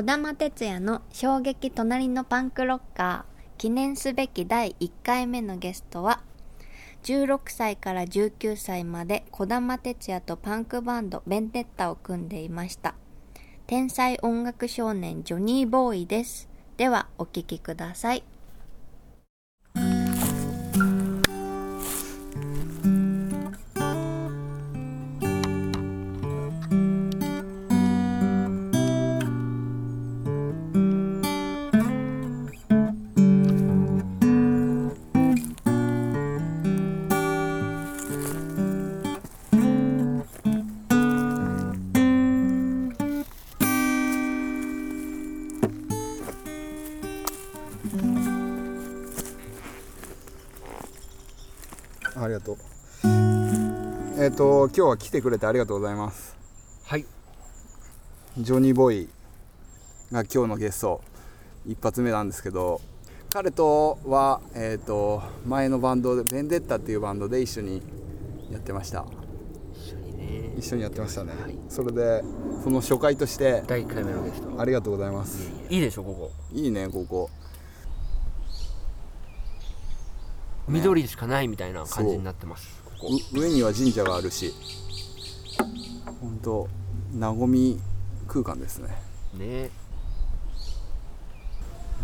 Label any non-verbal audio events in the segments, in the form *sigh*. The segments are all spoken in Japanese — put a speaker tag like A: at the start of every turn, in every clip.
A: 児玉哲也の衝撃隣のパンクロッカー記念すべき第1回目のゲストは16歳から19歳まで児玉哲也とパンクバンドベンテッタを組んでいました。天才音楽少年ジョニーボーイです。ではお聴きください。
B: えっ、と今日は来てくれてありがとうございます。
C: はい。
B: ジョニーボーイが今日のゲスト一発目なんですけど彼とは、えー、と前のバンドでベンデッタっていうバンドで一緒にやってました。
C: 一緒にね。
B: 一緒にやってましたね、
C: はい。
B: それでその初回として
C: 第1回目のゲスト。
B: ありがとうございます。
C: いいでしょここ。
B: いいねここ。
C: 緑しかないみたいな感じになってます
B: 上には神社があるし本当和み空間ですね。
C: ね。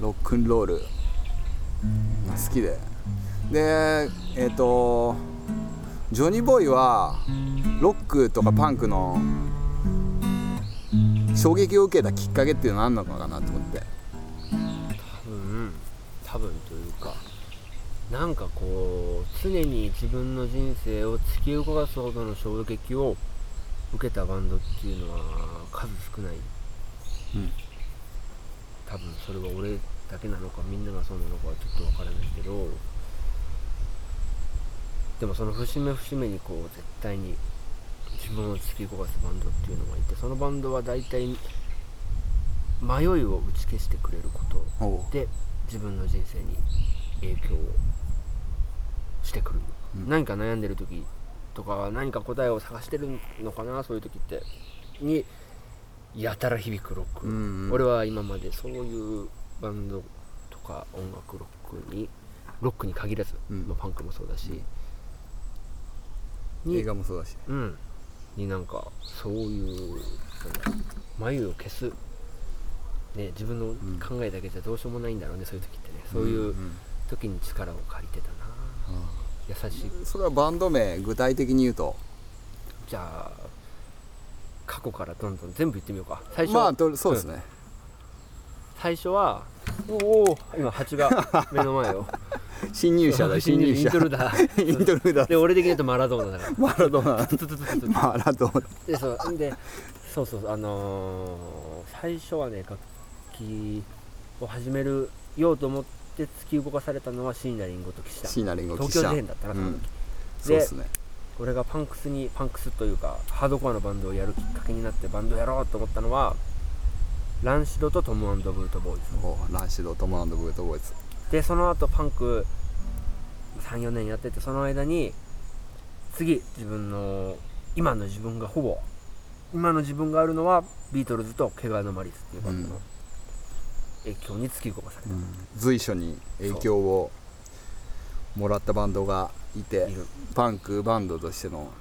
B: ロックンロール。が好きで。でえっ、とジョニーボーイはロックとかパンクの衝撃を受けたきっかけっていうのは何なのかなと思って。
C: 多分多分というかなんかこう常に自分の人生を突き動かすほどの衝撃を受けたバンドっていうのは数少ない、
B: うん。
C: 多分それは俺だけなのかみんながそうなのかはちょっとわからないけどでもその節目節目にこう絶対に自分を突き動かすバンドっていうのがいてそのバンドは大体迷いを打ち消してくれることで自分の人生に影響をしてくる、
B: うん。
C: 何か悩んでる時とか何か答えを探してるのかなそういう時って。にやたら響くロック、
B: うんうん。
C: 俺は今までそういうバンドとか音楽ロックにロックに限らず、
B: うん。
C: まあ、パンクもそうだし、
B: 映
C: に
B: 画もそうだし。
C: うん。になんかそういう眉を消す。ね自分の考えだけじゃどうしようもないんだろうねそういう時ってね。そういうん。時に力を借りてたな優しい。
B: それはバンド名具体的に言うと？
C: じゃあ過去からどんどん全部言ってみようか。最初,、
B: まあとそうですね、
C: 最初はおお今蜂が *laughs* 目の前を。
B: 新入社だ新入社
C: イントルだ *laughs*
B: イントルだ
C: で俺的に言うとマラドーナだから。
B: マラドーナ。マラドーナ。
C: でそうでそうそうあのー最初はね楽器を始めるようと思って突き動かされたのは椎名林檎と岸田。
B: シナリンゴ
C: 東京事変だったなその時、
B: そうですね。
C: 俺がパンクスにパンクスというかハードコアのバンドをやるきっかけになってバンドやろうと思ったのはランシドとトムブートボーイズ。
B: おランシドトムブートボーイズ。
C: でその後パンク34年やっててその間に次自分の今の自分がほぼ今の自分があるのはビートルズと毛皮のマリスっていうバンドの影響に突き動かされた、
B: 随所に影響をもらったバンドがいてパンクバンドとしての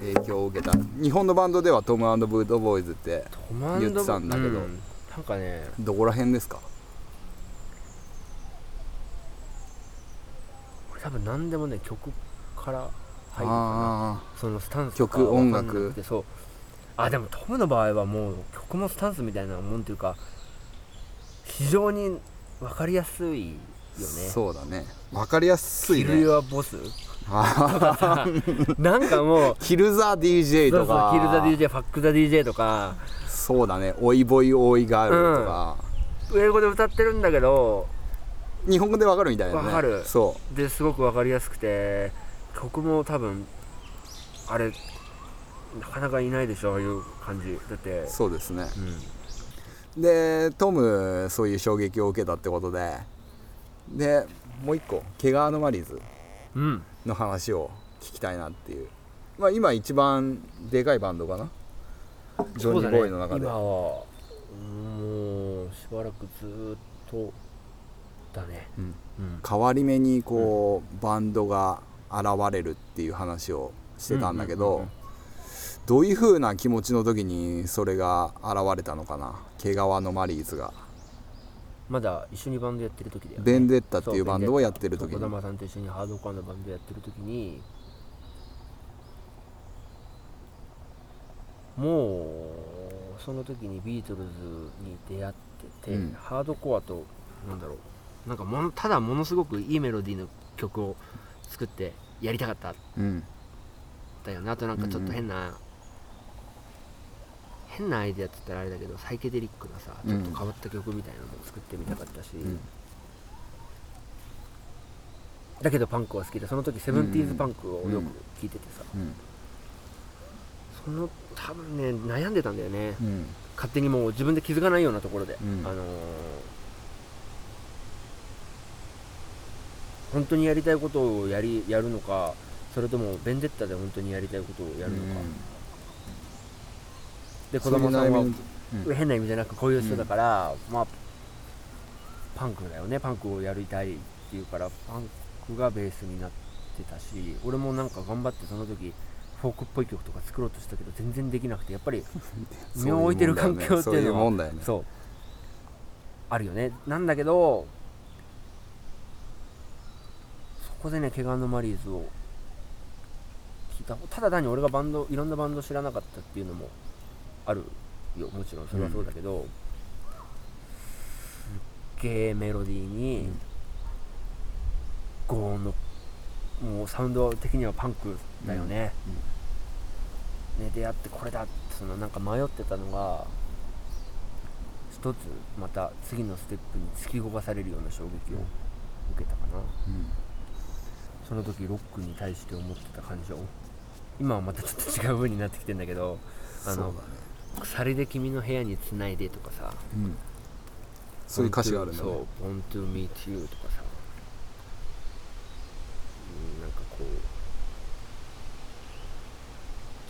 B: 影響を受けた。日本のバンドではトムブートボーイズって言ってたんだけど
C: うん。なんかね
B: どこら辺ですか？
C: 俺多分何でもね曲から入るかな。
B: あ
C: そのスタンス
B: 曲音楽。
C: てそう。あでもトムの場合はもう曲もスタンスみたいなもんっていうか非常に分かりやすいよね。
B: あそうだね。わかりやすい
C: キル・
B: ね。
C: ユア・ボス？
B: あ *laughs*
C: なんかもう
B: ーキルザ DJ とか。
C: キル・ザ・ DJ ファック・ザ・ DJ とか。
B: そうだね「おいボイおいガール」とか、
C: 英語で歌ってるんだけど
B: 日本語でわかるみたいなね。
C: わかる。
B: そ
C: ですごく分かりやすくて曲も多分あれなかなかいないでしょああいう感じ。だって
B: うそうですね。
C: うん
B: でトムそういう衝撃を受けたってことで。でもう一個毛皮のマリーズ。
C: うん。
B: の話を聞きたいなっていう。まあ今一番でかいバンドかな？ジョニー・ボーイの中で、
C: 今はうしばらくずーっとだね。
B: うん。
C: うん。
B: 変わり目にこう、バンドが現れるっていう話をしてたんだけど、
C: うんうんうんうん
B: どういう風な気持ちの時にそれが現れたのかな？毛皮のマリーズが。
C: まだ一緒にバンドやってる時だよね。
B: ベンデッタっていうバンドをやってる時に。
C: 児玉さんと一緒にハードコアのバンドやってる時にもうその時にビートルズに出会ってて、
B: うん。
C: ハードコアとなんだろう。なんかものただものすごくいいメロディーの曲を作ってやりたかった。ん
B: うん。
C: だよなあとなんかちょっと変な、変なアイデアって言ったらあれだけどサイケデリックなさちょっと変わった曲みたいなのも作ってみたかったし、
B: ん。
C: だけどパンクは好きでその時セブンティーズパンクをよく聴いててさ、
B: うん。
C: その多分ね悩んでたんだよね、
B: うん。
C: 勝手にもう自分で気づかないようなところで、
B: うん。
C: あのー本当にやりたいことをやりやるのかそれともベンデッタで本当にやりたいことをやるのか、で子供さんは変な意味じゃなくこういう人だから、まあパンクだよね。パンクをやりたいっていうからパンクがベースになってたし俺もなんか頑張ってその時フォークっぽい曲とか作ろうとしたけど全然できなくてやっぱり *laughs* 身を置いてる環境っていうのは
B: そうね。
C: あるよね。なんだけどそこでね毛皮のマリーズを聞いた。ただ単に俺がバンドいろんなバンド知らなかったっていうのもあるよ。もちろんそれはそうだけど、すっげえメロディーに、ゴーンのもうサウンド的にはパンクだよね、ね出会ってこれだってそのなんか迷ってたのが一つまた次のステップに突き動かされるような衝撃を受けたかな、
B: うん。
C: その時ロックに対して思ってた感情。今はまたちょっと違う風になってきてんだけどあの
B: ね
C: 鎖で君の部屋につないでとかさ
B: うん。そういう歌詞があるんだ
C: そう
B: ね「
C: Want to meet you」とかさ、うん、なんかこう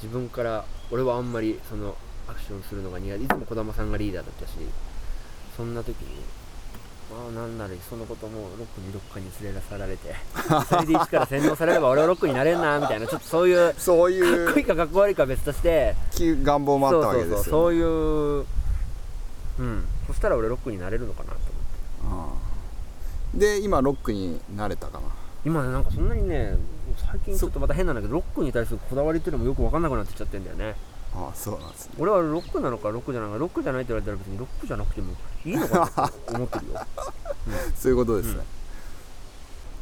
C: 自分から俺はあんまりそのアクションするのが苦手。いつも児玉さんがリーダーだったしそんな時にまあなんならそのこともロックにどっかに連れ出されて。*laughs* それで一から洗脳されれば俺はロックになれんなみたいなちょっと *laughs* そういう
B: そうい
C: かっこいいうかかっこ悪いかは別として。
B: き願望もあったわけですよ、ね、
C: そうそうそうそういううん。そしたら俺ロックになれるのかなと思って。
B: ああで今ロックになれたかな。
C: 今ねなんかそんなにね最近ちょっとまた変なんだけどロックに対するこだわりっていうのもよく分かんなくなってきちゃってんだよね
B: ああそうなんですね。
C: 俺はロックなのかロックじゃないのかロックじゃないって言われたら別にロックじゃなくてもいいのかなって思ってるよ。*laughs*
B: そういうことですね、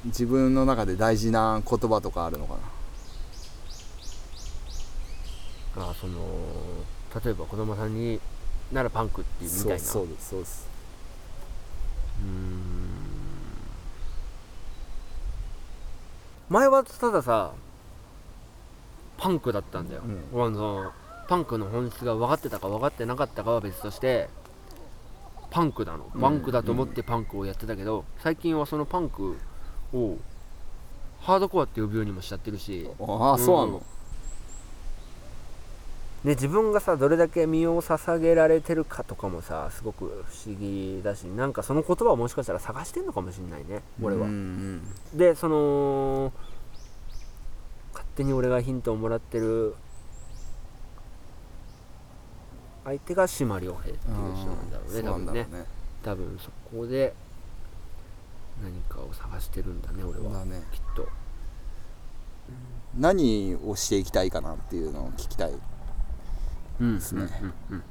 B: 自分の中で大事な言葉とかあるのかな？
C: ああその例えば子供さんにならパンクっていうみたいな。
B: そうそうですそうです。
C: うーん。前はたださパンクだったんだよ、
B: う
C: あのパンクの本質が分かってたか分かってなかったかは別としてパンクなの。
B: うん。
C: パンクだと思ってパンクをやってたけど、最近はそのパンクをハードコアって呼ぶようにもしちゃってるし、
B: ああそうなの、
C: ね、自分がさどれだけ身を捧げられてるかとかもさすごく不思議だしなんかその言葉をもしかしたら探してんのかもしれないね俺は、
B: うんうん。
C: でその勝手に俺がヒントをもらってる相手が島良平っていう人なんだろうね多分ね。
B: ね。
C: 多分そこで何かを探してるんだね俺は
B: だね。
C: きっと。
B: 何をしていきたいかなっていうのを聞きたい
C: うん
B: すね。
C: うんうん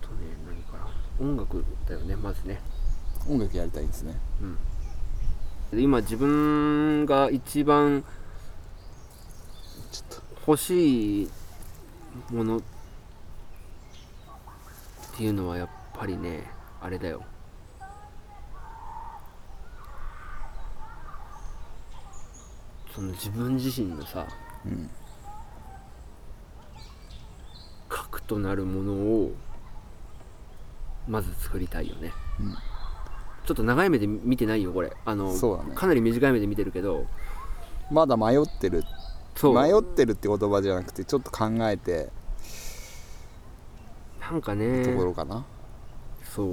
C: とね何かな音楽だよねまずね
B: 音楽やりたいんですね。
C: で今自分が一番欲しいものっていうのはやっぱりねあれだよ。その自分自身のさ
B: とうん。
C: 核となるものをまず作りたいよね、
B: うん
C: ちょっと長い目で見てないよこれ。あの
B: そうだね。
C: かなり短い目で見てるけど。
B: まだ迷ってる。迷ってるって言葉じゃなくてちょっと考えて。
C: なんかね。
B: ところかな、
C: そ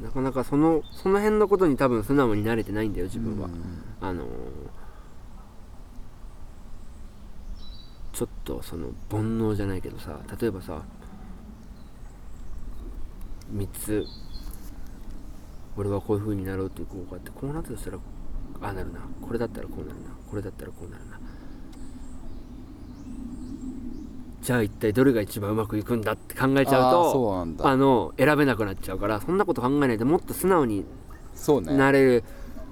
C: う。なかなかそのその辺のことに多分素直に慣れてないんだよ自分は、
B: うん。
C: あのーちょっとその煩悩じゃないけどさ例えばさ3つ俺はこういう風になろうってこうこうやってこうなったとしたらああなるな。これだったらこうなるな。これだったらこうなるな。じゃあ一体どれが一番うまくいくんだって考えちゃうとあの選べなくなっちゃうからそんなこと考えないでもっと素直に
B: そうね。
C: なれる、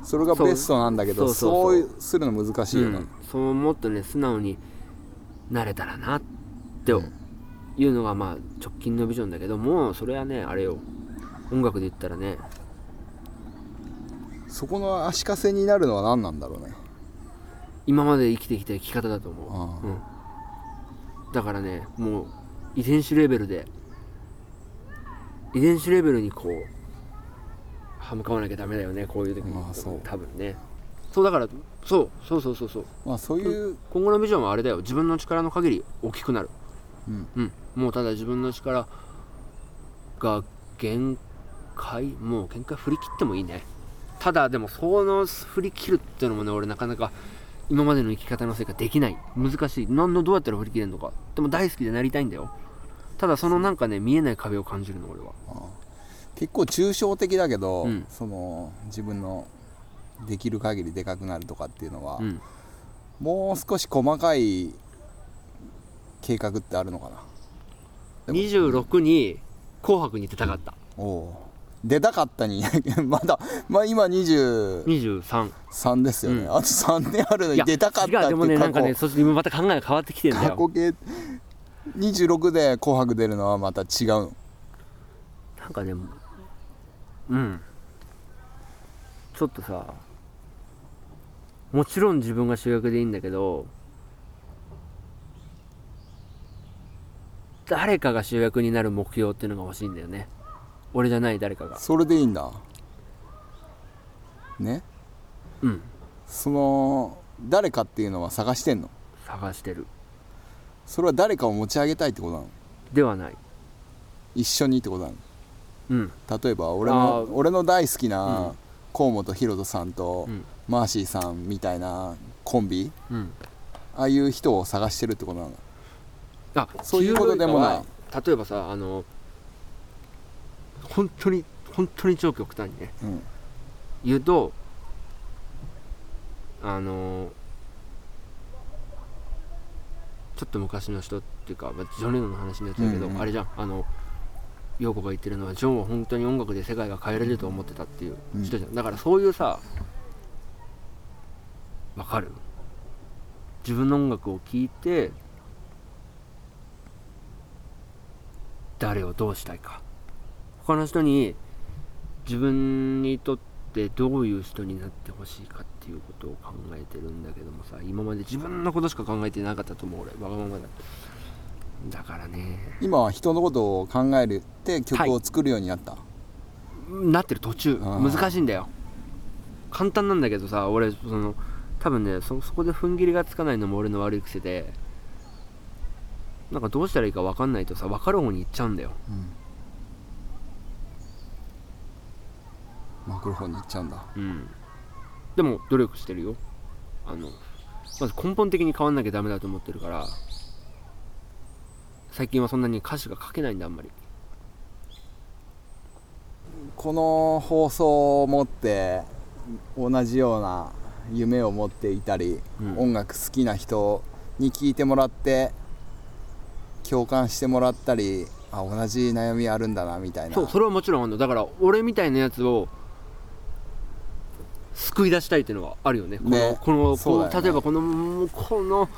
B: それがベストなんだけど
C: そ
B: そうう
C: そう。そう
B: するの難しいよね、
C: うん。そうもっとね素直になれたらなって
B: うん。
C: いうのがまあ直近のビジョンだけどもうそれはねあれよ。音楽で言ったらね
B: そこの足かせになるのは何なんだろうね。
C: 今まで生きてきた生き方だと思
B: あ
C: う、うん、だからねもう遺伝子レベルで遺伝子レベルにこう歯向かわなきゃダメだよねこういう時に。
B: ああそう。
C: 多分ね。そうだからそうそうそうそうそう。
B: まあそういう、
C: 今後のビジョンはあれだよ。自分の力の限り大きくなる。
B: うん。
C: うん、もうただ自分の力が限界もう限界振り切ってもいいねただでもその振り切るっていうのもね俺なかなか今までの生き方のせいかできない。難しい。何のどうやったら振り切れるのか。でも大好きでなりたいんだよ。ただそのなんかね見えない壁を感じるの俺は。
B: 結構抽象的だけど、
C: うん。
B: その自分のできる限りでかくなるとかっていうのは、
C: うん。
B: もう少し細かい計画ってあるのかな。でも。
C: 26に「紅白」に出たかった。
B: おお出たかったに。*laughs* まだ、まあ、今23
C: 23
B: ですよね、
C: うん。
B: あと3年あるのに出たかったって
C: 違うでもねなんかねそして今また考えが変わってきてんだよ。
B: 過去形。26で「紅白」出るのはまた違う。
C: なんかねうん。ちょっとさもちろん自分が主役でいいんだけど誰かが主役になる目標っていうのが欲しいんだよね俺じゃない誰かが。
B: それでいいんだ。ね？
C: うん。
B: その誰かっていうのは探してんの？
C: 探してる。
B: それは誰かを持ち上げたいってことなの？
C: ではない。
B: 一緒にってことなの？
C: うん。
B: 例えば俺
C: あ
B: の
C: ー。
B: 俺の大好き
C: う
B: なん。河本大翔さんと
C: うん。
B: マーシーさんみたいなコンビ？
C: うん。
B: ああいう人を探してるってことなの？
C: あ
B: そういうことでもない。
C: 例えばさあの本当に本当に超極端にね
B: うん
C: 言うとあのちょっと昔の人っていうか、まあジョン・レノンの話になっちゃうけど、
B: うんうん。
C: あれじゃん。あの陽子が言ってるのはジョンは本当に音楽で世界が変えられると思ってたっていう人じゃん、だからそういうさわかる？自分の音楽を聴いて誰をどうしたいか他の人に自分にとってどういう人になってほしいかっていうことを考えてるんだけどもさ今まで自分のことしか考えてなかったと思う俺わがままだだからね。
B: 今は人のことを考えるって曲を作るようになった、
C: なってる途中。難しいんだよ。簡単なんだけどさ俺その多分ねそそこで踏ん切りがつかないのも俺の悪い癖でなんかどうしたらいいか分かんないとさ分かる方に行っちゃうんだよ。
B: マクロフォンに行っちゃうんだ。
C: うん。でも努力してるよ。あのまず根本的に変わんなきゃダメだと思ってるから最近はそんなに歌詞が書けないんだあんまり。
B: この放送を持って同じような夢を持っていたり、
C: うん。
B: 音楽好きな人に聞いてもらって共感してもらったりあ同じ悩みあるんだなみたいな。
C: そうそれはもちろんあるの。だから俺みたいなやつを救い出したいっていうのがあるよね。この
B: ね
C: このこの例えばこのこの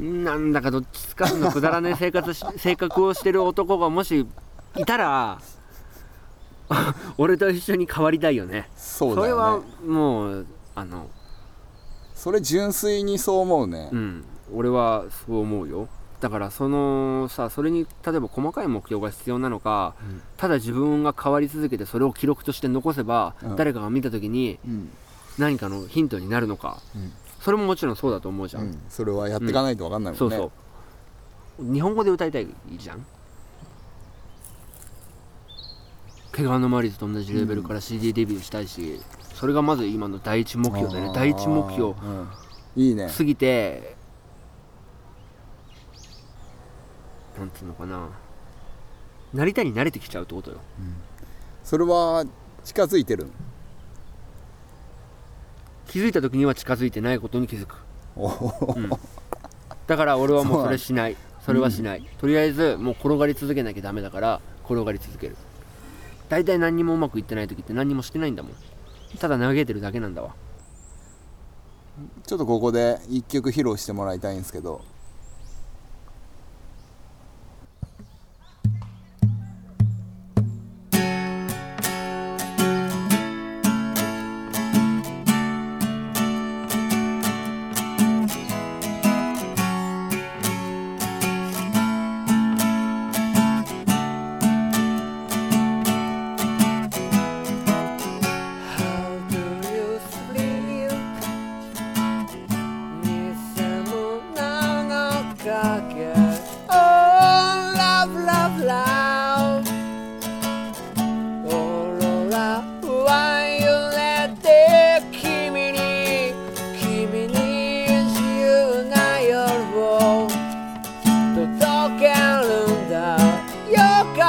C: なんだかどっちつかずのくだらない *laughs* 生活し性格をしてる男がもしいたら *laughs* 俺と一緒に変わりたいよね。
B: そうだよ
C: れは
B: ね
C: もうあの
B: それ純粋にそう思うね、
C: うん。俺はそう思うよだからそのさそれに例えば細かい目標が必要なのか、
B: うん。
C: ただ自分が変わり続けてそれを記録として残せば、
B: うん。
C: 誰かが見た時に
B: うん。
C: 何かのヒントになるのか、
B: うん。
C: それももちろんそうだと思うじゃん、
B: うん。それはやっていかないと分かんないもんね、
C: そうそう。日本語で歌いたいじゃん？毛皮のマリーズと同じレベルから CD デビューしたいし、それがまず今の第一目標だよね。第一目標
B: うん。いいね。
C: 過ぎてなんつうのかな。なりたいに慣れてきちゃうってことよ。
B: それは近づいてる
C: 気づいた時には近づいてないことに気づく。うん。だから俺はもう
B: そ
C: れしない。それはしない、とりあえずもう転がり続けなきゃダメだから転がり続ける。大体何にもうまくいってない時って何にもしてないんだもん。ただ嘆いてるだけなんだわ。
B: ちょっとここで一曲披露してもらいたいんですけど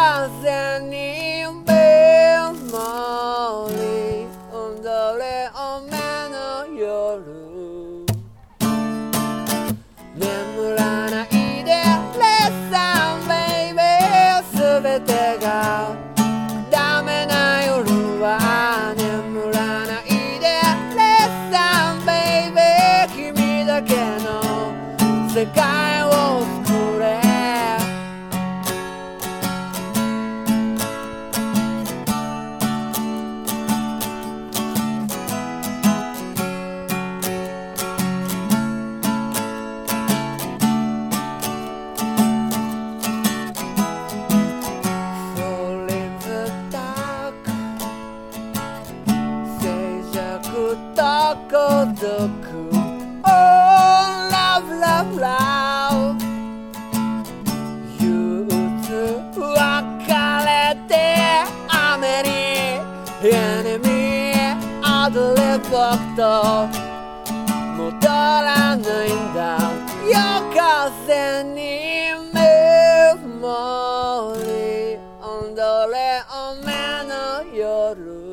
C: doesn't め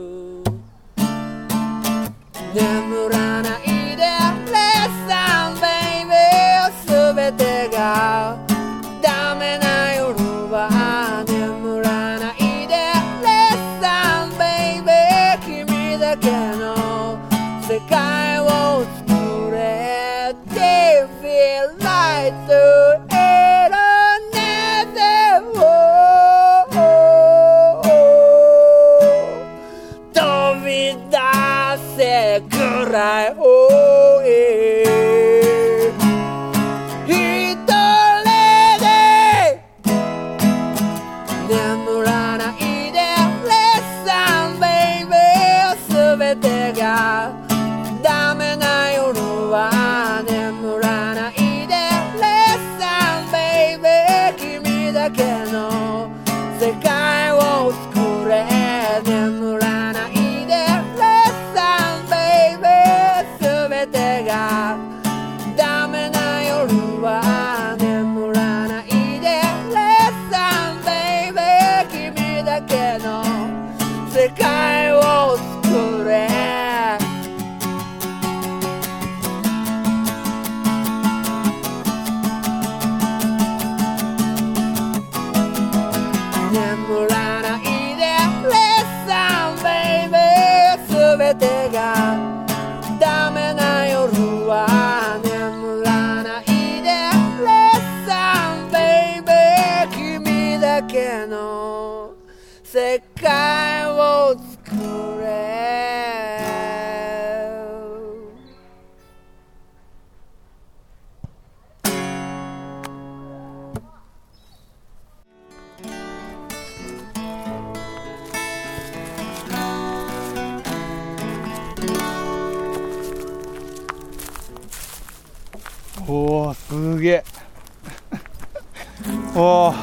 C: お
B: お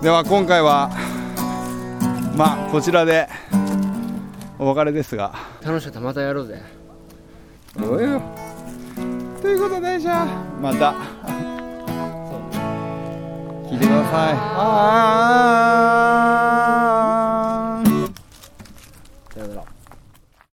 B: では今回はまあこちらでお別れですが。
C: 楽しかったまたやろうぜ。
B: およ。ということでじゃあまた。聞いてください。あー。あ